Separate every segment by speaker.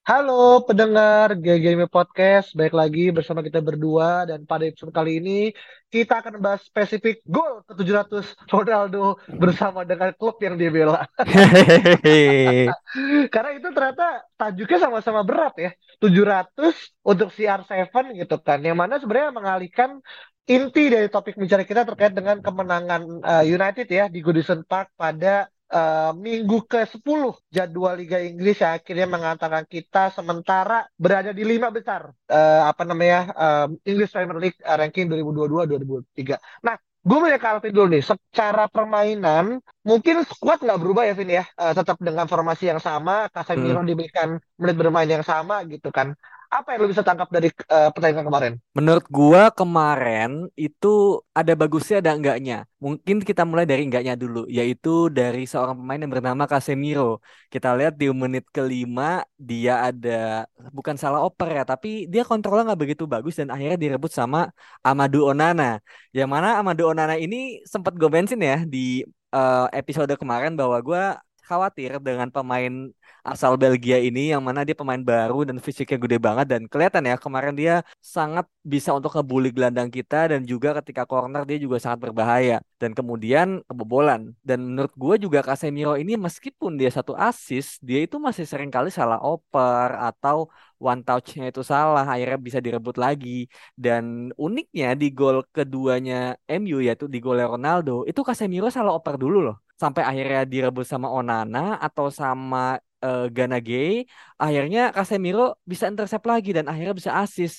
Speaker 1: Halo pendengar GGM Podcast, baik lagi bersama kita berdua dan pada episode kali ini kita akan membahas spesifik gol ke 700 Ronaldo bersama dengan klub yang dia bela. Karena itu ternyata tajuknya sama-sama berat ya. 700 untuk CR7 gitu kan. Yang mana sebenarnya mengalihkan inti dari topik bicara kita terkait dengan kemenangan uh, United ya di Goodison Park pada uh, minggu ke-10 jadwal Liga Inggris yang akhirnya mengatakan kita sementara berada di lima besar uh, apa namanya uh, English Premier League uh, ranking 2022-2023. Nah, gue mau ke Alvin dulu nih. Secara permainan mungkin squad nggak berubah ya Vin ya, uh, tetap dengan formasi yang sama, Casemiro
Speaker 2: Hmm.
Speaker 1: diberikan menit bermain yang sama gitu kan. Apa yang lo bisa tangkap dari uh, pertandingan kemarin?
Speaker 2: Menurut gua kemarin itu ada bagusnya ada enggaknya. Mungkin kita mulai dari enggaknya dulu, yaitu dari seorang pemain yang bernama Casemiro. Kita lihat di menit kelima dia ada bukan salah oper ya, tapi dia kontrolnya nggak begitu bagus dan akhirnya direbut sama Amadou Onana. Yang mana Amadou Onana ini sempat gue mention ya di eh, episode kemarin bahwa gua khawatir dengan pemain asal Belgia ini yang mana dia pemain baru dan fisiknya gede banget dan kelihatan ya kemarin dia sangat bisa untuk ngebully gelandang kita dan juga ketika corner dia juga sangat berbahaya dan kemudian kebobolan. Dan menurut gue juga Casemiro ini meskipun dia satu assist dia itu masih sering kali salah oper atau one touch-nya itu salah akhirnya bisa direbut lagi. Dan uniknya di gol keduanya MU yaitu di golnya Ronaldo itu Casemiro salah oper dulu loh sampai akhirnya direbut sama Onana atau sama eh, Gana Gay akhirnya Casemiro bisa intercept lagi dan akhirnya bisa assist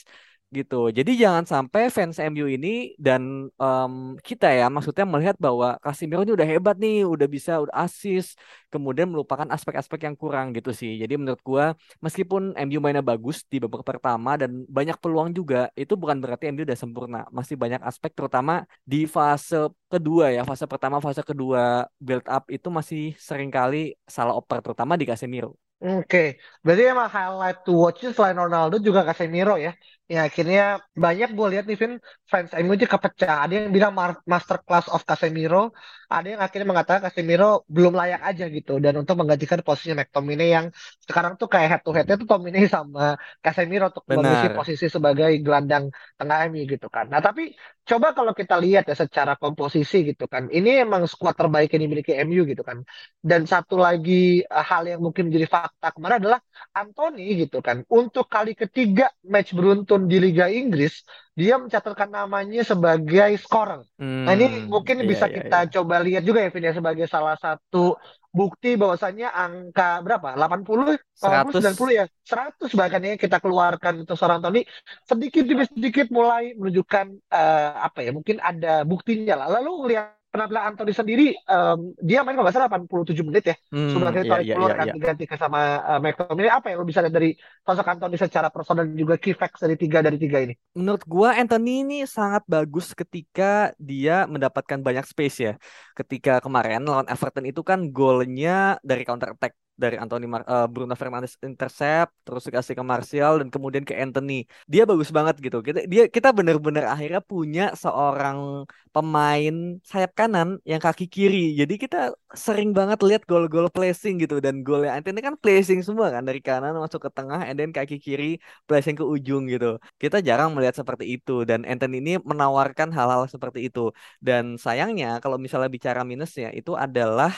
Speaker 2: gitu. Jadi jangan sampai fans MU ini dan em, kita ya maksudnya melihat bahwa Casemiro ini udah hebat nih, udah bisa udah assist, kemudian melupakan aspek-aspek yang kurang gitu sih. Jadi menurut gua meskipun MU mainnya bagus di babak pertama dan banyak peluang juga, itu bukan berarti MU udah sempurna. Masih banyak aspek terutama di fase kedua ya, fase pertama, fase kedua build up itu masih sering kali salah oper terutama di Casemiro.
Speaker 1: Oke, berarti emang highlight to watch selain Ronaldo juga Casemiro ya. Ya akhirnya banyak gue lihat nih Vin, fans MU aja kepecah. Ada yang bilang masterclass of Casemiro, ada yang akhirnya mengatakan Casemiro belum layak aja gitu. Dan untuk menggantikan posisinya McTominay yang sekarang tuh kayak head to headnya tuh Tominay sama Casemiro untuk mengisi
Speaker 2: Benar.
Speaker 1: posisi sebagai gelandang tengah MU gitu kan. Nah tapi coba kalau kita lihat ya secara komposisi gitu kan, ini emang skuad terbaik yang dimiliki MU gitu kan. Dan satu lagi eh, hal yang mungkin menjadi fakta kemarin adalah Anthony gitu kan. Untuk kali ketiga match beruntun di Liga Inggris, dia mencatatkan namanya sebagai scorer. Nah ini
Speaker 2: Hmm,
Speaker 1: mungkin
Speaker 2: iya
Speaker 1: bisa
Speaker 2: iya
Speaker 1: kita
Speaker 2: iya.
Speaker 1: coba lihat juga ya Vin ya sebagai salah satu bukti bahwasannya angka berapa? 80, 80,
Speaker 2: 100
Speaker 1: 90 ya. 100 bahkan ya kita keluarkan untuk seorang Anthony sedikit demi sedikit mulai menunjukkan eh, apa ya? Mungkin ada buktinya lah. Lalu lihat penampilan Anthony sendiri em, dia main kalau nggak salah 87 menit ya
Speaker 2: Hmm,
Speaker 1: sebagai
Speaker 2: iya
Speaker 1: tarik
Speaker 2: iya
Speaker 1: keluar
Speaker 2: iya.
Speaker 1: ganti-ganti sama uh, McTominay apa yang lo bisa lihat dari sosok Anthony secara personal dan juga key facts dari tiga dari tiga ini
Speaker 2: Menurut gua Anthony ini sangat bagus ketika dia mendapatkan banyak space ya. Ketika kemarin lawan Everton itu kan golnya dari counter attack dari Anthony Mar- eh, Bruno Fernandes intercept terus dikasih ke Martial dan kemudian ke Anthony. Dia bagus banget gitu. Kita dia kita bener-bener akhirnya punya seorang pemain sayap kanan yang kaki kiri. Jadi kita sering banget lihat gol-gol placing gitu dan golnya Anthony kan placing semua kan dari kanan masuk ke tengah and then kaki kiri placing ke ujung gitu. Kita jarang melihat seperti itu dan Anthony ini menawarkan hal-hal seperti itu. Dan sayangnya kalau misalnya bicara minusnya itu adalah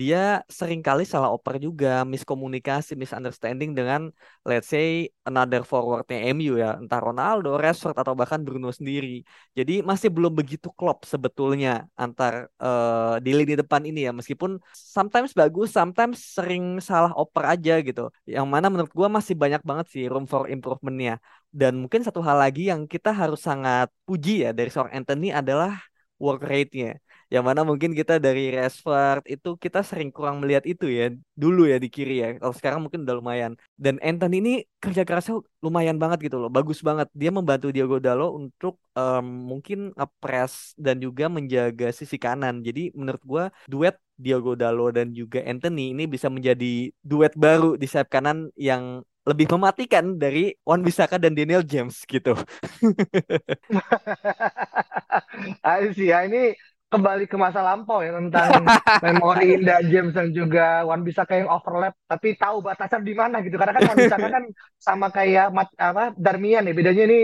Speaker 2: dia sering kali salah oper juga, miskomunikasi, misunderstanding dengan let's say another forwardnya MU ya, entah Ronaldo, Rashford atau bahkan Bruno sendiri. Jadi masih belum begitu klop sebetulnya antar eh, di lini depan ini ya, meskipun sometimes bagus, sometimes sering salah oper aja gitu. Yang mana menurut gua masih banyak banget sih room for improvement-nya. Dan mungkin satu hal lagi yang kita harus sangat puji ya dari seorang Anthony adalah work rate-nya. Yang mana mungkin kita dari Rashford itu kita sering kurang melihat itu ya dulu ya di kiri ya. Kalau sekarang mungkin udah lumayan. Dan Anthony ini kerja kerasnya lumayan banget gitu loh, bagus banget. Dia membantu Diogo Dalo untuk um, mungkin ngepres dan juga menjaga sisi kanan. Jadi menurut gua duet Diogo Dalo dan juga Anthony ini bisa menjadi duet baru di sayap kanan yang lebih mematikan dari Wan Bisaka dan Daniel James gitu.
Speaker 1: I see ya ini kembali ke masa lampau ya tentang memori indah James dan juga Wan Bisaka yang overlap tapi tahu batasan di mana gitu karena kan Wan Bisaka kan sama kayak apa Darmian ya bedanya ini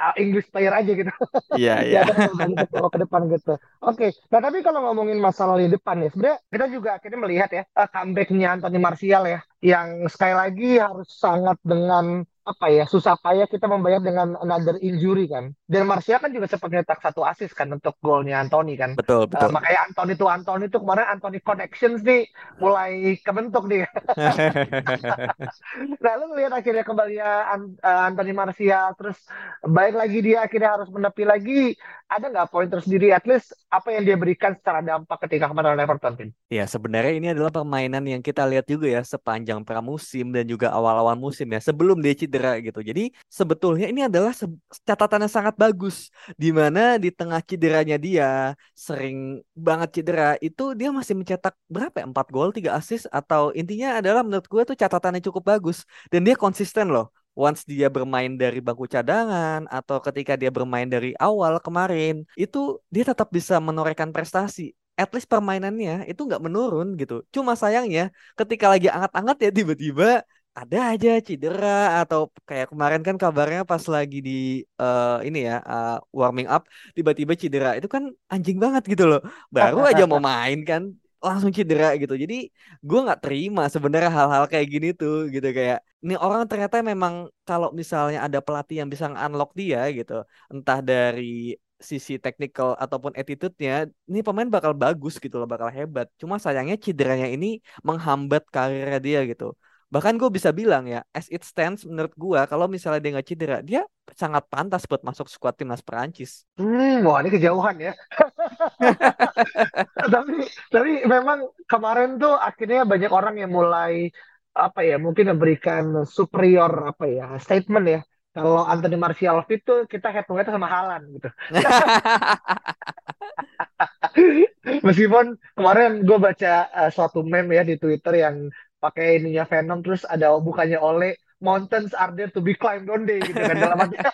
Speaker 1: uh, English player aja gitu.
Speaker 2: Iya, iya.
Speaker 1: ya, ke depan gitu. Oke, okay. nah tapi kalau ngomongin masalah di depan ya, sebenarnya kita juga akhirnya melihat ya uh, comebacknya Anthony Martial ya, yang sekali lagi harus sangat dengan apa ya susah payah kita membayar dengan another injury kan. Dan Martial kan juga sempat nyetak satu assist kan untuk golnya Anthony kan.
Speaker 2: Betul betul. uh,
Speaker 1: makanya Anthony itu Anthony itu kemarin Anthony Connections nih mulai kebentuk nih. Nah lu ngeliat akhirnya kembali ya Anthony Martial terus baik lagi dia akhirnya harus menepi lagi. Ada nggak poin tersendiri at least apa yang dia berikan secara dampak ketika kemarin Everton Pin?
Speaker 2: Ya sebenarnya ini adalah permainan yang kita lihat juga ya sepanjang pramusim dan juga awal-awal musim ya. Sebelum dia cedera gitu. Jadi sebetulnya ini adalah catatan yang sangat bagus. Di mana di tengah cederanya dia sering banget cedera itu dia masih mencetak berapa ya? 4 gol 3 assist atau intinya adalah menurut gue tuh catatannya cukup bagus. Dan dia konsisten loh. Once dia bermain dari bangku cadangan atau ketika dia bermain dari awal kemarin itu dia tetap bisa menorehkan prestasi. At least permainannya itu nggak menurun gitu. Cuma sayangnya ketika lagi anget-anget ya tiba-tiba ada aja cedera atau kayak kemarin kan kabarnya pas lagi di uh, ini ya uh, warming up tiba-tiba cedera itu kan anjing banget gitu loh baru aja mau main kan langsung cedera gitu. Jadi gue nggak terima sebenarnya hal-hal kayak gini tuh gitu kayak ini orang ternyata memang kalau misalnya ada pelatih yang bisa unlock dia gitu, entah dari sisi technical ataupun attitude-nya, ini pemain bakal bagus gitu loh, bakal hebat. Cuma sayangnya cederanya ini menghambat karirnya dia gitu. Bahkan gue bisa bilang ya, as it stands menurut gue kalau misalnya dia nggak cedera, dia sangat pantas buat masuk skuad timnas Perancis.
Speaker 1: Hmm, wah ini kejauhan ya. tapi tapi memang kemarin tuh akhirnya banyak orang yang mulai apa ya mungkin memberikan superior apa ya statement ya kalau Anthony Martial itu kita head to head sama Halan gitu. Meskipun kemarin gue baca uh, suatu meme ya di Twitter yang pakai ininya Venom terus ada bukannya oleh mountains are there to be climbed one day gitu kan dalam arti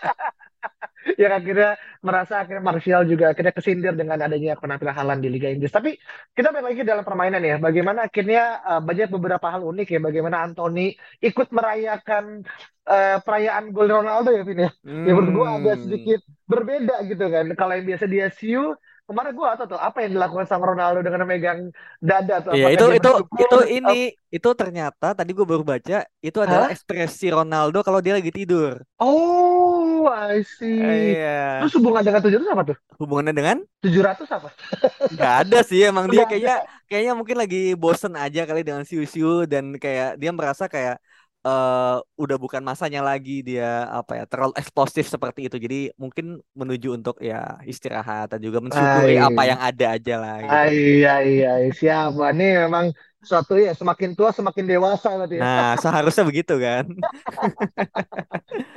Speaker 1: yang akhirnya merasa akhirnya Martial juga akhirnya kesindir dengan adanya penampilan Halan di Liga Inggris. Tapi kita balik lagi dalam permainan ya, bagaimana akhirnya uh, banyak beberapa hal unik ya, bagaimana Anthony ikut merayakan uh, perayaan gol Ronaldo ya, Vin ya. Hmm. Ya menurut gue agak sedikit berbeda gitu kan. Kalau yang biasa dia siu, kemarin gue atau tuh apa yang dilakukan sama Ronaldo dengan megang dada tuh
Speaker 2: iya itu itu itu ini itu ternyata tadi gue baru baca itu adalah Hah? ekspresi Ronaldo kalau dia lagi tidur.
Speaker 1: Oh I see. Iya. terus hubungan dengan tujuh ratus apa tuh?
Speaker 2: Hubungannya dengan?
Speaker 1: Tujuh ratus apa?
Speaker 2: Gak ada sih emang dia kayaknya kayaknya mungkin lagi bosen aja kali dengan siu-siu dan kayak dia merasa kayak uh, udah bukan masanya lagi dia apa ya terlalu eksplosif seperti itu jadi mungkin menuju untuk ya istirahat dan juga mensyukuri apa yang ada aja lah
Speaker 1: gitu. iya iya siapa nih memang suatu ya semakin tua semakin dewasa berarti.
Speaker 2: Ya. Nah seharusnya begitu kan.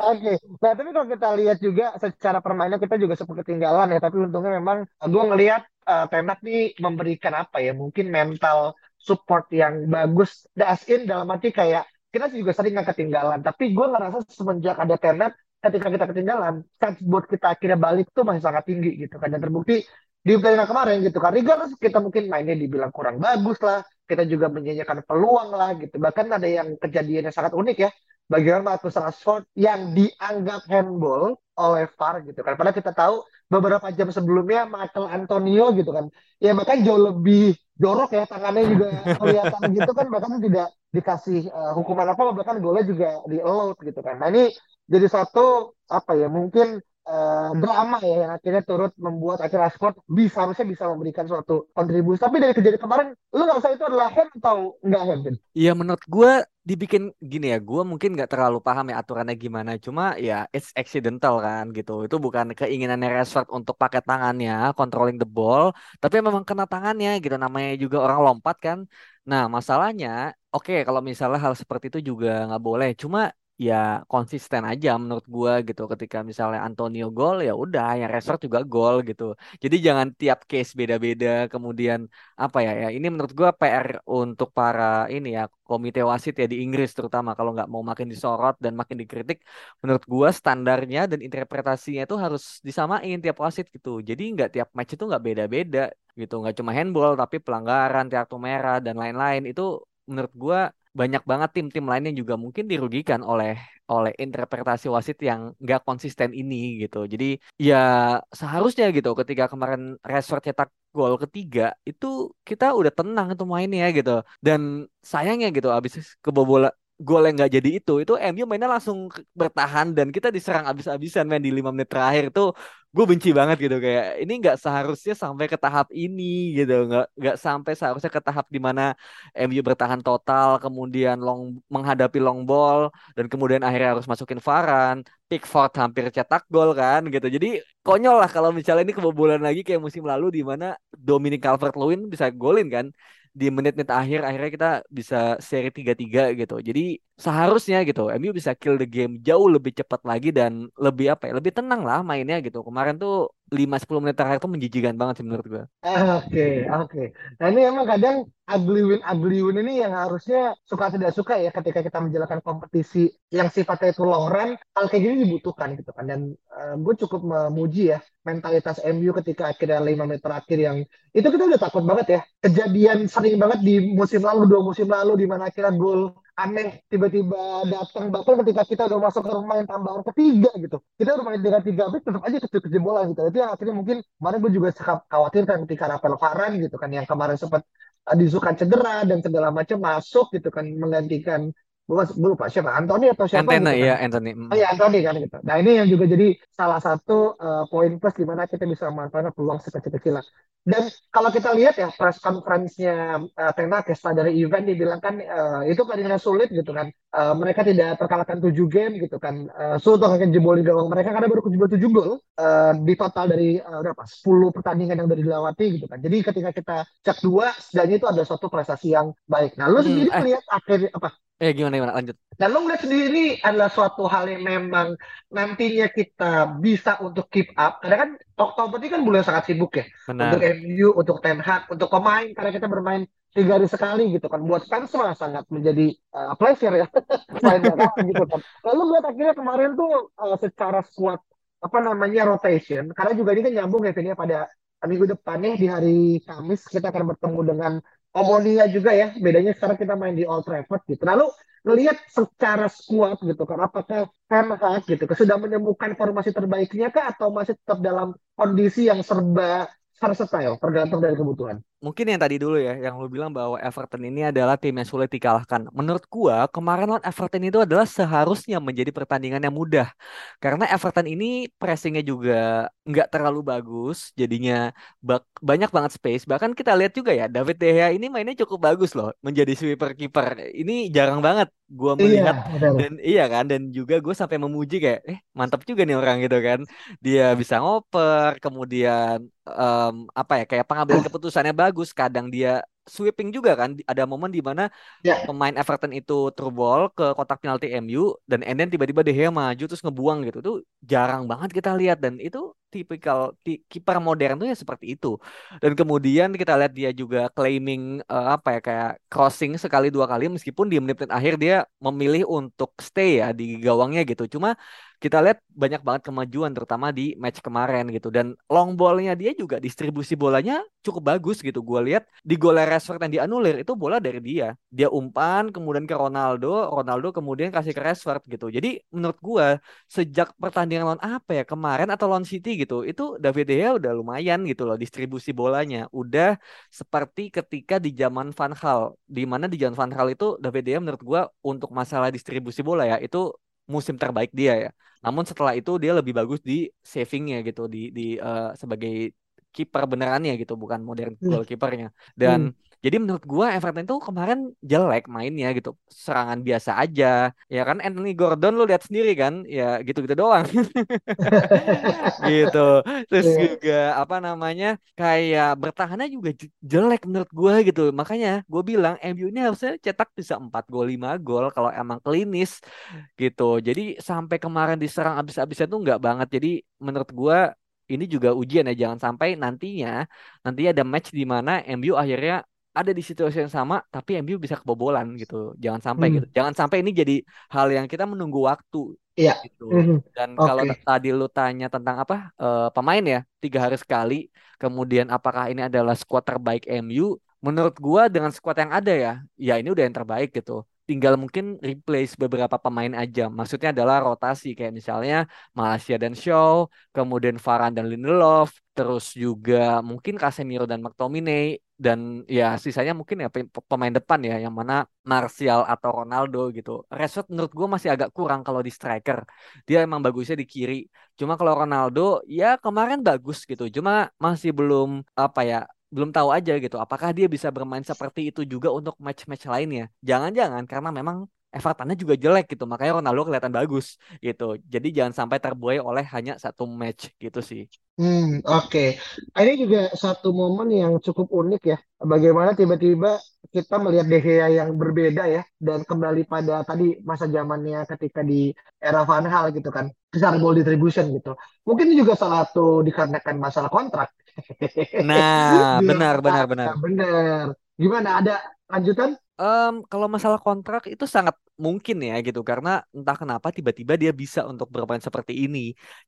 Speaker 1: Oke, okay. nah tapi kalau kita lihat juga secara permainan kita juga sempat ketinggalan ya. Tapi untungnya memang gue ngelihat uh, Tenak nih memberikan apa ya mungkin mental support yang bagus. Das in dalam arti kayak kita juga sering nggak ketinggalan. Tapi gue ngerasa semenjak ada Tenet, ketika kita ketinggalan, chance buat kita akhirnya balik tuh masih sangat tinggi gitu kan. Dan terbukti di pertandingan kemarin gitu kan. Regardless kita mungkin mainnya dibilang kurang bagus lah. Kita juga menyanyikan peluang lah gitu. Bahkan ada yang kejadian yang sangat unik ya. Bagaimana Marcus Rashford yang dianggap handball oleh VAR gitu kan. Padahal kita tahu beberapa jam sebelumnya Michael Antonio gitu kan. Ya bahkan jauh lebih jorok ya tangannya juga kelihatan gitu kan bahkan tidak dikasih uh, hukuman apa bahkan golnya juga di allowed gitu kan. Nah ini jadi satu apa ya mungkin uh, drama ya yang akhirnya turut membuat akhirnya Rashford bisa harusnya bisa memberikan suatu kontribusi. Tapi dari kejadian kemarin, lu nggak usah itu adalah hand atau nggak hand?
Speaker 2: Iya menurut gue dibikin gini ya, gue mungkin nggak terlalu paham ya aturannya gimana. Cuma ya it's accidental kan gitu. Itu bukan keinginannya Rashford untuk pakai tangannya, controlling the ball, tapi memang kena tangannya gitu. Namanya juga orang lompat kan. Nah masalahnya, oke kalau misalnya hal seperti itu juga nggak boleh. Cuma ya konsisten aja menurut gua gitu. Ketika misalnya Antonio gol ya udah yang Rashford juga gol gitu. Jadi jangan tiap case beda-beda. Kemudian apa ya ya ini menurut gua PR untuk para ini ya komite wasit ya di Inggris terutama. Kalau nggak mau makin disorot dan makin dikritik menurut gua standarnya dan interpretasinya itu harus disamain tiap wasit gitu. Jadi nggak tiap match itu nggak beda-beda gitu. Nggak cuma handball tapi pelanggaran kartu merah dan lain-lain. Itu menurut gua banyak banget tim-tim lain yang juga mungkin dirugikan oleh oleh interpretasi wasit yang nggak konsisten ini gitu. Jadi ya seharusnya gitu ketika kemarin Rashford cetak gol ketiga itu kita udah tenang itu mainnya gitu. Dan sayangnya gitu abis kebobolan gol yang nggak jadi itu itu MU mainnya langsung bertahan dan kita diserang abis-abisan main di lima menit terakhir itu gue benci banget gitu. Kayak ini nggak seharusnya sampai ke tahap ini gitu. Nggak nggak sampai seharusnya ke tahap di mana MU bertahan total kemudian long menghadapi long ball dan kemudian akhirnya harus masukin Varan Pickford hampir cetak gol kan gitu. Jadi konyol lah kalau misalnya ini kebobolan lagi kayak musim lalu di mana Dominic Calvert-Lewin bisa golin kan di menit-menit akhir akhirnya kita bisa seri 3-3 gitu. Jadi seharusnya gitu MU bisa kill the game jauh lebih cepat lagi dan lebih apa ya? Lebih tenang lah mainnya gitu. Kemarin tuh 5-10 menit terakhir tuh menjijikan banget sih menurut gue.
Speaker 1: Oke, okay, oke. Okay. Nah ini emang kadang ugly win ugly win ini yang harusnya suka tidak suka ya ketika kita menjalankan kompetisi yang sifatnya itu long run, hal kayak gini dibutuhkan gitu kan. Dan uh, gue cukup memuji ya mentalitas MU ketika akhirnya 5 menit terakhir yang itu kita udah takut banget ya. Kejadian sering banget di musim lalu, dua musim lalu di mana akhirnya gol aneh tiba-tiba datang bahkan ketika kita udah masuk ke rumah yang tambahan ketiga gitu. Kita udah main dengan tiga back tetap aja kecil kejebolan gitu. Itu yang akhirnya mungkin kemarin gue juga khawatir kan ketika Rafael Varane gitu kan yang kemarin sempat uh, disukan cedera dan segala macam masuk gitu kan menggantikan gue lupa siapa? Anthony atau siapa
Speaker 2: Antena
Speaker 1: gitu
Speaker 2: kan. ya Anthony.
Speaker 1: Oh ya Anthony kan gitu. Nah ini yang juga jadi salah satu uh, poin plus di mana kita bisa memanfaatkan peluang sekecil-kecilan dan kalau kita lihat ya press conference-nya uh, Ten Hag ya, setelah dari event dibilang kan uh, itu pertandingan sulit gitu kan. Uh, mereka tidak terkalahkan tujuh game gitu kan. Uh, sulit akan jebolin gawang mereka karena baru kejebol tujuh gol. Uh, di total dari uh, berapa? 10 pertandingan yang sudah dilewati gitu kan. Jadi ketika kita cek dua setidaknya itu ada suatu prestasi yang baik. Nah lu hmm, sendiri hmm, lihat akhir apa
Speaker 2: Eh gimana gimana lanjut.
Speaker 1: Dan lo ngeliat sendiri ini adalah suatu hal yang memang nantinya kita bisa untuk keep up. Karena kan Oktober ini kan bulan sangat sibuk ya. Benar. Untuk MU, untuk Ten Hag, untuk pemain. Karena kita bermain tiga hari sekali gitu kan. Buat fans mah sangat menjadi uh, pleasure ya. Main gitu kan. Lalu lihat akhirnya kemarin tuh uh, secara squad apa namanya rotation. Karena juga ini kan nyambung ya ini pada minggu depan nih di hari Kamis kita akan bertemu dengan Omonia juga ya. Bedanya sekarang kita main di Old Trafford gitu. Lalu ngelihat secara skuad gitu kan apakah Ten Hag gitu sudah menemukan formasi terbaiknya kah atau masih tetap dalam kondisi yang serba versatile tergantung dari kebutuhan
Speaker 2: mungkin yang tadi dulu ya, yang lu bilang bahwa Everton ini adalah tim yang sulit dikalahkan. Menurut gua, kemarin lawan Everton itu adalah seharusnya menjadi pertandingan yang mudah. Karena Everton ini pressingnya juga nggak terlalu bagus, jadinya banyak banget space. Bahkan kita lihat juga ya, David De Gea ini mainnya cukup bagus loh, menjadi sweeper kiper. Ini jarang banget gua iya, melihat iya, dan iya kan dan juga gue sampai memuji kayak eh mantap juga nih orang gitu kan. Dia bisa ngoper, kemudian um, apa ya kayak pengambilan keputusannya bagus bagus kadang dia sweeping juga kan ada momen di mana yeah. pemain Everton itu ball ke kotak penalti MU dan and tiba-tiba De Gea maju terus ngebuang gitu. Tuh jarang banget kita lihat dan itu tipikal kiper modern tuh ya seperti itu. Dan kemudian kita lihat dia juga claiming uh, apa ya kayak crossing sekali dua kali meskipun di menit-menit akhir dia memilih untuk stay ya di gawangnya gitu. Cuma kita lihat banyak banget kemajuan terutama di match kemarin gitu. Dan long ballnya dia juga distribusi bolanya cukup bagus gitu. Gue lihat di gol Rashford yang dianulir itu bola dari dia. Dia umpan kemudian ke Ronaldo. Ronaldo kemudian kasih ke Rashford gitu. Jadi menurut gue sejak pertandingan lawan apa ya kemarin atau lawan City gitu itu David De Gea udah lumayan gitu loh distribusi bolanya. Udah seperti ketika di zaman Van Gaal di mana di zaman Van Gaal itu David De Gea menurut gue untuk masalah distribusi bola ya itu musim terbaik dia ya. Namun setelah itu dia lebih bagus di savingnya gitu di di uh, sebagai kiper benerannya gitu bukan modern hmm. goalkeepernya dan hmm. Jadi menurut gua Everton itu kemarin jelek mainnya gitu. Serangan biasa aja. Ya kan Anthony Gordon lu lihat sendiri kan, ya gitu-gitu doang. gitu. Terus yeah. juga apa namanya? kayak bertahannya juga jelek menurut gua gitu. Makanya gua bilang MU ini harusnya cetak bisa 4 gol 5 gol kalau emang klinis gitu. Jadi sampai kemarin diserang abis-abisnya tuh nggak banget. Jadi menurut gua ini juga ujian ya jangan sampai nantinya nantinya ada match di mana MU akhirnya ada di situasi yang sama tapi MU bisa kebobolan gitu jangan sampai hmm. gitu jangan sampai ini jadi hal yang kita menunggu waktu
Speaker 1: Iya.
Speaker 2: Gitu. Hmm. Dan okay. kalau tadi lu tanya tentang apa uh, pemain ya tiga hari sekali, kemudian apakah ini adalah skuad terbaik MU? Menurut gua dengan skuad yang ada ya, ya ini udah yang terbaik gitu tinggal mungkin replace beberapa pemain aja. Maksudnya adalah rotasi kayak misalnya Malaysia dan Shaw, kemudian Varane dan Lindelof, terus juga mungkin Casemiro dan McTominay dan ya sisanya mungkin ya pemain depan ya yang mana Martial atau Ronaldo gitu. Rashford menurut gue masih agak kurang kalau di striker. Dia emang bagusnya di kiri. Cuma kalau Ronaldo ya kemarin bagus gitu. Cuma masih belum apa ya belum tahu aja gitu apakah dia bisa bermain seperti itu juga untuk match-match lainnya jangan-jangan karena memang Evertonnya juga jelek gitu makanya Ronaldo kelihatan bagus gitu jadi jangan sampai terbuai oleh hanya satu match gitu sih
Speaker 1: Hmm, oke. Okay. Ini juga satu momen yang cukup unik ya. Bagaimana tiba-tiba kita melihat De Gea yang berbeda ya dan kembali pada tadi masa zamannya ketika di era Van Hal gitu kan. Besar ball distribution gitu. Mungkin juga salah satu dikarenakan masalah kontrak.
Speaker 2: Nah, benar benar benar.
Speaker 1: Benar. Gimana ada lanjutan?
Speaker 2: Um, kalau masalah kontrak itu sangat mungkin ya gitu karena entah kenapa tiba-tiba dia bisa untuk bermain seperti ini.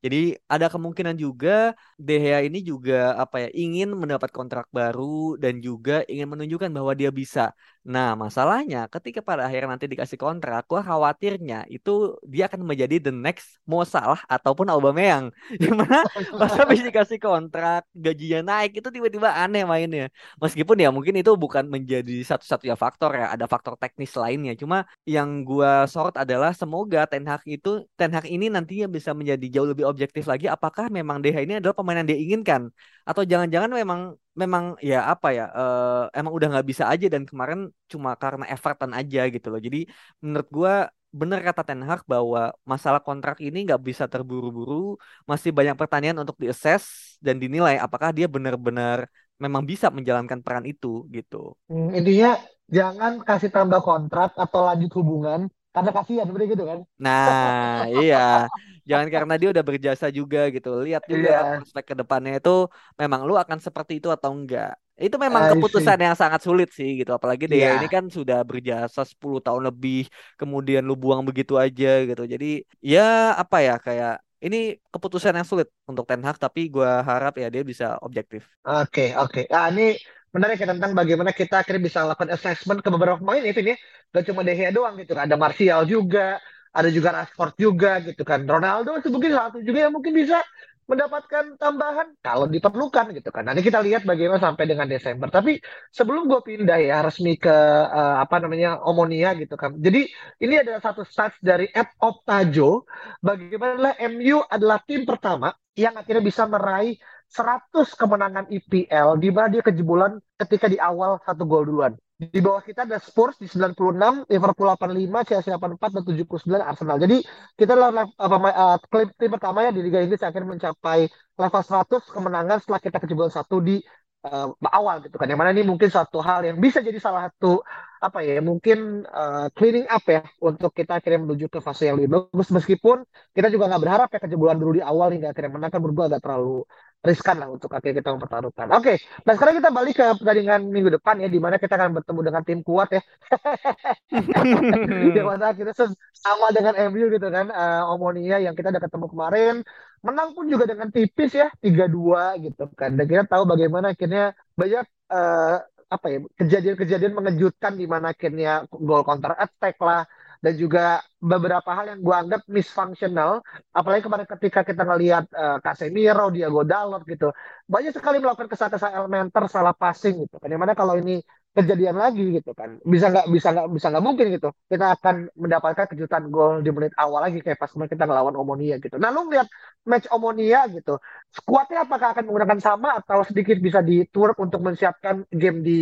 Speaker 2: Jadi ada kemungkinan juga De Gea ini juga apa ya ingin mendapat kontrak baru dan juga ingin menunjukkan bahwa dia bisa. Nah masalahnya ketika pada akhirnya nanti dikasih kontrak, gua khawatirnya itu dia akan menjadi the next Mo Salah ataupun Aubameyang. Gimana pas habis dikasih kontrak gajinya naik itu tiba-tiba aneh mainnya. Meskipun ya mungkin itu bukan menjadi satu-satunya faktor ya, ada faktor teknis lainnya. Cuma yang gua sorot adalah semoga Ten Hag itu Ten Hag ini nantinya bisa menjadi jauh lebih objektif lagi apakah memang DH ini adalah pemain yang dia inginkan atau jangan-jangan memang memang ya apa ya uh, emang udah nggak bisa aja dan kemarin cuma karena Everton aja gitu loh. Jadi menurut gua benar kata Ten Hag bahwa masalah kontrak ini nggak bisa terburu-buru, masih banyak pertanyaan untuk diakses dan dinilai apakah dia benar-benar memang bisa menjalankan peran itu gitu.
Speaker 1: Hmm, intinya jangan kasih tambah kontrak atau lanjut hubungan karena kasihan seperti gitu kan.
Speaker 2: Nah, iya. Jangan karena dia udah berjasa juga gitu. Lihat juga yeah. prospek ke depannya itu memang lu akan seperti itu atau enggak. Itu memang keputusan yang sangat sulit sih gitu. Apalagi dia yeah. ini kan sudah berjasa 10 tahun lebih, kemudian lu buang begitu aja gitu. Jadi ya apa ya kayak ini keputusan yang sulit untuk Ten Hag tapi gue harap ya dia bisa objektif.
Speaker 1: Oke okay, oke. Okay. Nah ini menarik ya tentang bagaimana kita akhirnya bisa lakukan assessment ke beberapa pemain itu nih. Gak cuma De Gea doang gitu. Ada Martial juga, ada juga Rashford juga gitu kan. Ronaldo itu mungkin satu juga yang mungkin bisa mendapatkan tambahan kalau diperlukan gitu kan. Nanti kita lihat bagaimana sampai dengan Desember. Tapi sebelum gue pindah ya resmi ke uh, apa namanya Omonia gitu kan. Jadi ini adalah satu stats dari Ed Optajo. Bagaimana MU adalah tim pertama yang akhirnya bisa meraih 100 kemenangan IPL di mana dia kejebolan ketika di awal satu gol duluan. Di bawah kita ada Spurs di 96, Liverpool 85, Chelsea 84 dan 79 Arsenal. Jadi kita adalah uh, uh, tim pertama ya di Liga Inggris akhirnya mencapai level 100 kemenangan setelah kita kejebolan satu di uh, awal gitu kan. Yang mana ini mungkin satu hal yang bisa jadi salah satu apa ya mungkin uh, cleaning up ya untuk kita akhirnya menuju ke fase yang lebih bagus meskipun kita juga nggak berharap ya kejebolan dulu di awal hingga akhirnya menang kan berdua agak terlalu riskan lah untuk akhirnya kita mempertaruhkan. Oke, okay. nah sekarang kita balik ke pertandingan minggu depan ya, di mana kita akan bertemu dengan tim kuat ya. Yang mana kita sama dengan MU gitu kan, uh, Omonia yang kita udah ketemu kemarin, menang pun juga dengan tipis ya, 3-2 gitu kan. Dan kita tahu bagaimana akhirnya banyak uh, apa ya kejadian-kejadian mengejutkan di mana akhirnya gol counter attack lah, dan juga beberapa hal yang gue anggap misfunctional apalagi kemarin ketika kita ngelihat uh, Casemiro, Diego Dalot gitu banyak sekali melakukan kesalahan elementer salah passing gitu kan. Mana kalau ini kejadian lagi gitu kan bisa nggak bisa nggak bisa nggak mungkin gitu. Kita akan mendapatkan kejutan gol di menit awal lagi kayak pas kemarin kita ngelawan Omonia gitu. Nah lu lihat match Omonia gitu skuadnya apakah akan menggunakan sama atau sedikit bisa diturut untuk menyiapkan game di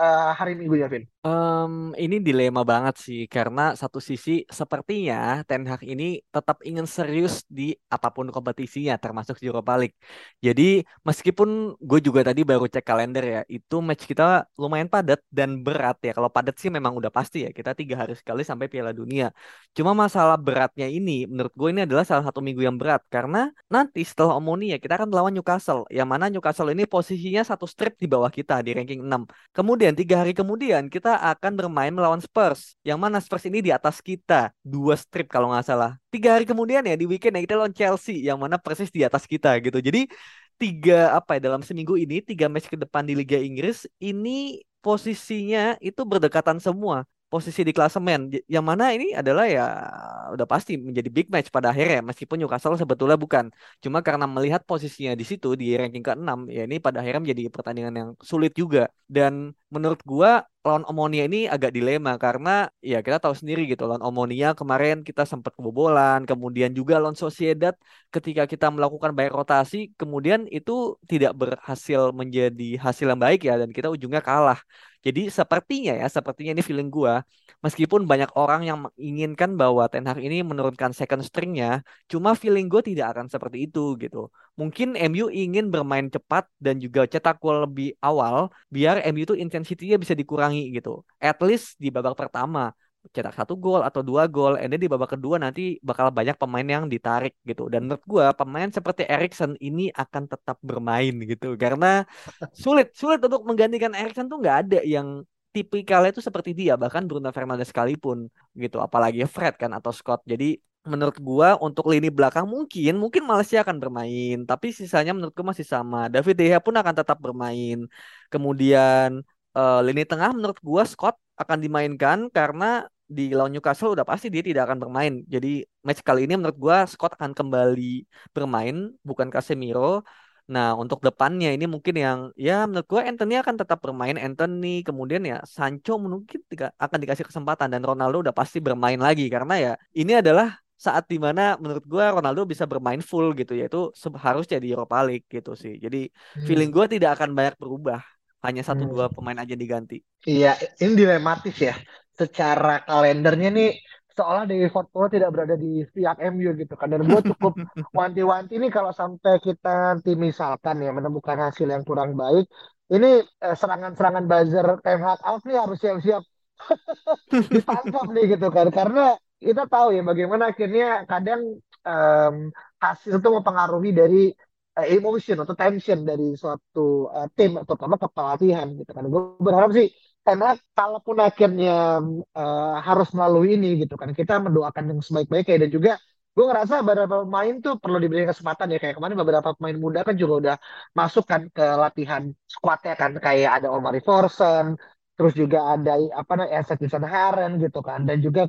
Speaker 1: uh, hari Minggu ya Vin
Speaker 2: Um, ini dilema banget sih karena satu sisi sepertinya Ten Hag ini tetap ingin serius di apa pun kompetisinya termasuk Europa League. Jadi meskipun gue juga tadi baru cek kalender ya itu match kita lumayan padat dan berat ya. Kalau padat sih memang udah pasti ya kita tiga hari sekali sampai Piala Dunia. Cuma masalah beratnya ini menurut gue ini adalah salah satu minggu yang berat karena nanti setelah Omonia kita akan melawan Newcastle yang mana Newcastle ini posisinya satu strip di bawah kita di ranking 6. Kemudian tiga hari kemudian kita kita akan bermain melawan Spurs. Yang mana Spurs ini di atas kita. Dua strip kalau nggak salah. Tiga hari kemudian ya di weekend ya kita lawan Chelsea. Yang mana persis di atas kita gitu. Jadi tiga apa ya dalam seminggu ini tiga match ke depan di Liga Inggris ini posisinya itu berdekatan semua posisi di klasemen yang mana ini adalah ya udah pasti menjadi big match pada akhirnya meskipun Newcastle sebetulnya bukan. Cuma karena melihat posisinya di situ di ranking ke-6 ya ini pada akhirnya menjadi pertandingan yang sulit juga. Dan menurut gua lawan Omonia ini agak dilema karena ya kita tahu sendiri gitu lawan Omonia kemarin kita sempat kebobolan kemudian juga lawan Sociedad ketika kita melakukan banyak rotasi kemudian itu tidak berhasil menjadi hasil yang baik ya dan kita ujungnya kalah jadi sepertinya ya, sepertinya ini feeling gua, meskipun banyak orang yang menginginkan bahwa Ten Hag ini menurunkan second stringnya, cuma feeling gue tidak akan seperti itu gitu. Mungkin MU ingin bermain cepat dan juga cetak gol lebih awal, biar MU itu intensitinya bisa dikurangi gitu. At least di babak pertama cetak satu gol atau dua gol, and di babak kedua nanti bakal banyak pemain yang ditarik gitu. Dan menurut gue pemain seperti Erikson ini akan tetap bermain gitu, karena sulit sulit untuk menggantikan Erikson tuh nggak ada yang tipikalnya itu seperti dia, bahkan Bruno Fernandes sekalipun gitu, apalagi Fred kan atau Scott. Jadi menurut gua untuk lini belakang mungkin mungkin Malaysia akan bermain, tapi sisanya menurut gua masih sama. David De pun akan tetap bermain. Kemudian uh, lini tengah menurut gua Scott akan dimainkan karena di lawan Newcastle udah pasti dia tidak akan bermain. Jadi match kali ini menurut gua Scott akan kembali bermain bukan Casemiro. Nah, untuk depannya ini mungkin yang ya menurut gua Anthony akan tetap bermain Anthony, kemudian ya Sancho mungkin akan dikasih kesempatan dan Ronaldo udah pasti bermain lagi karena ya ini adalah saat di mana menurut gua Ronaldo bisa bermain full gitu yaitu harusnya di Europa League gitu sih. Jadi hmm. feeling gua tidak akan banyak berubah hanya satu hmm. dua pemain aja diganti.
Speaker 1: Iya, ini dilematis ya. Secara kalendernya nih seolah Dewi Fortuna tidak berada di pihak MU gitu kan. Dan gue cukup wanti-wanti nih kalau sampai kita nanti misalkan ya menemukan hasil yang kurang baik, ini eh, serangan-serangan buzzer Ten Hag out nih harus siap-siap ditangkap nih gitu kan. Karena kita tahu ya bagaimana akhirnya kadang um, hasil itu mempengaruhi dari uh, emotion atau tension dari suatu uh, tim terutama kepelatihan gitu kan. Gue berharap sih karena kalaupun akhirnya uh, harus melalui ini gitu kan, kita mendoakan yang sebaik-baiknya. Dan juga gue ngerasa beberapa pemain tuh perlu diberikan kesempatan ya. Kayak kemarin beberapa pemain muda kan juga udah masuk kan ke latihan squadnya kan. Kayak ada Omari Forsen terus juga ada apa namanya Esek Haren gitu kan. Dan juga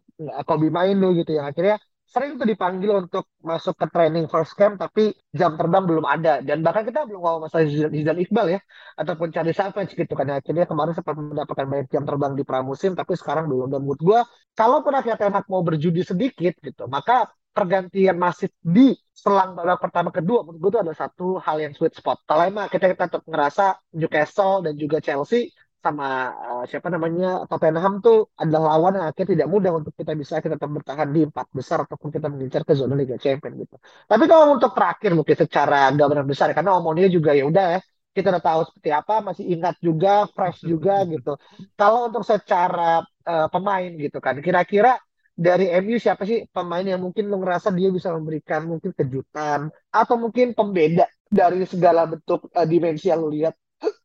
Speaker 1: Kobe Mainu gitu yang akhirnya sering tuh dipanggil untuk masuk ke training first camp tapi jam terbang belum ada. Dan bahkan kita belum ngomong masalah Zidane Iqbal ya ataupun Charlie Savage gitu kan. Akhirnya kemarin sempat mendapatkan banyak jam terbang di pramusim tapi sekarang belum. Dan menurut gue kalaupun akhirnya Ten mau berjudi sedikit gitu maka pergantian masif di selang babak pertama kedua menurut gue itu ada satu hal yang sweet spot. Kalau emang kita kita tetap ngerasa Newcastle dan juga Chelsea sama uh, siapa namanya Tottenham tuh adalah lawan yang akhirnya tidak mudah untuk kita bisa kita tetap bertahan di empat besar ataupun kita mengincar ke zona Liga Champions gitu. Tapi kalau untuk terakhir mungkin secara gambaran besar karena omongannya juga ya udah ya kita udah tahu seperti apa masih ingat juga fresh juga gitu. Kalau untuk secara uh, pemain gitu kan kira-kira dari MU siapa sih pemain yang mungkin lo ngerasa dia bisa memberikan mungkin kejutan atau mungkin pembeda dari segala bentuk uh, dimensi yang lo lihat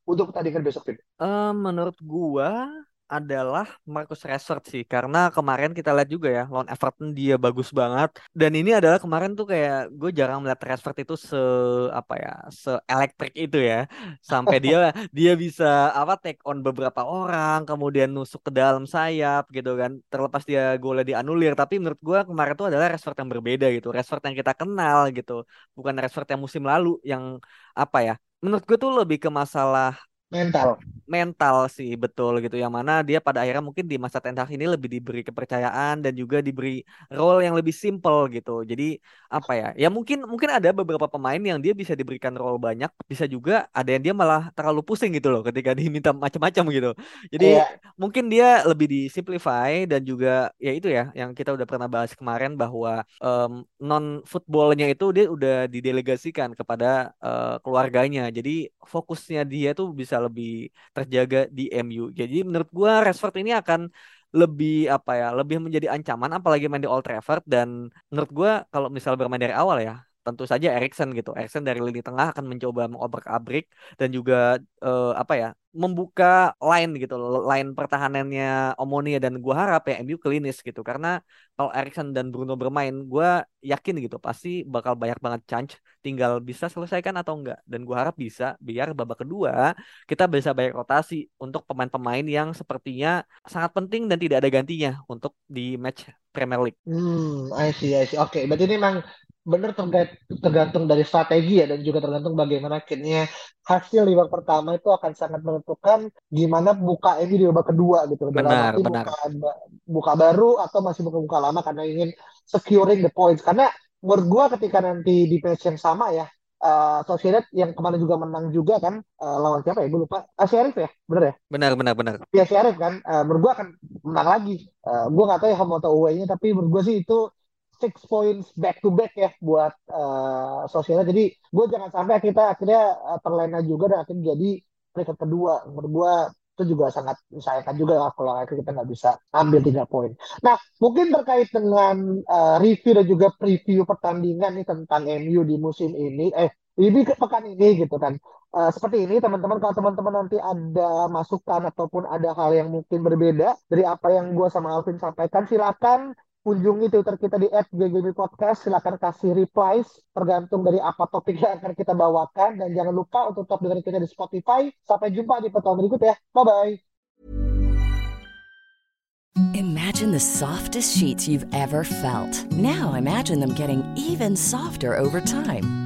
Speaker 1: untuk pertandingan besok ini?
Speaker 2: Uh, menurut gua adalah Marcus Rashford sih karena kemarin kita lihat juga ya lawan Everton dia bagus banget. Dan ini adalah kemarin tuh kayak gue jarang melihat Rashford itu se apa ya se elektrik itu ya. Sampai dia dia bisa apa take on beberapa orang kemudian nusuk ke dalam sayap gitu kan. Terlepas dia golnya dianulir tapi menurut gue kemarin tuh adalah Rashford yang berbeda gitu. Rashford yang kita kenal gitu bukan Rashford yang musim lalu yang apa ya menurut gue tuh lebih ke masalah
Speaker 1: mental.
Speaker 2: Mental sih betul gitu. Yang mana dia pada akhirnya mungkin di masa Ten Hag ini lebih diberi kepercayaan dan juga diberi role yang lebih simple gitu. Jadi apa ya ya mungkin mungkin ada beberapa pemain yang dia bisa diberikan role banyak bisa juga ada yang dia malah terlalu pusing gitu loh ketika diminta macam-macam gitu. Jadi yeah. mungkin dia lebih disimplify dan juga ya itu ya yang kita udah pernah bahas kemarin bahwa um, non footballnya itu dia udah didelegasikan kepada uh, keluarganya. Jadi fokusnya dia tuh bisa bisa lebih terjaga di MU. Jadi menurut gua Rashford ini akan lebih apa ya, lebih menjadi ancaman apalagi main di Old Trafford dan menurut gua kalau misal bermain dari awal ya tentu saja Erikson gitu. Erikson dari lini tengah akan mencoba mengobrak-abrik dan juga uh, apa ya membuka line gitu, line pertahanannya Omonia dan gua harap ya MU klinis gitu karena kalau Erikson dan Bruno bermain, gua yakin gitu pasti bakal banyak banget chance, tinggal bisa selesaikan atau enggak dan gua harap bisa biar babak kedua kita bisa banyak rotasi untuk pemain-pemain yang sepertinya sangat penting dan tidak ada gantinya untuk di match Premier League.
Speaker 1: Hmm, I see, I see. Oke, okay, berarti ini memang benar tergantung dari strategi ya dan juga tergantung bagaimana akhirnya hasil di babak pertama itu akan sangat menentukan gimana buka ini di babak kedua gitu.
Speaker 2: Benar, Dalam benar.
Speaker 1: Buka, buka baru atau masih buka-buka lama karena ingin securing the points. Karena menurut gua ketika nanti di match yang sama ya uh, Sociedad yang kemarin juga menang juga kan uh, lawan siapa ya? Gue lupa. Uh, Sheriff ya? Bener ya?
Speaker 2: Benar benar benar.
Speaker 1: Ya Sheriff kan. Uh, menurut gue akan menang lagi. Uh, gue nggak tahu ya home atau away nya tapi menurut gue sih itu six points back to back ya buat uh, sosialnya. Jadi gue jangan sampai kita akhirnya uh, terlena juga dan akhirnya jadi peringkat kedua. Menurut gue itu juga sangat disayangkan juga lah kalau akhirnya kita nggak bisa ambil tiga poin. Nah mungkin terkait dengan uh, review dan juga preview pertandingan nih tentang MU di musim ini, eh ini ke pekan ini gitu kan. Uh, seperti ini teman-teman kalau teman-teman nanti ada masukan ataupun ada hal yang mungkin berbeda dari apa yang gue sama Alvin sampaikan silakan kunjungi Twitter kita di @ggb podcast. Silakan kasih replies tergantung dari apa topik yang akan kita bawakan dan jangan lupa untuk top dengerin kita di Spotify. Sampai jumpa di pertemuan berikut ya. Bye bye.
Speaker 3: Imagine the softest sheets you've ever felt. Now imagine them getting even softer over time.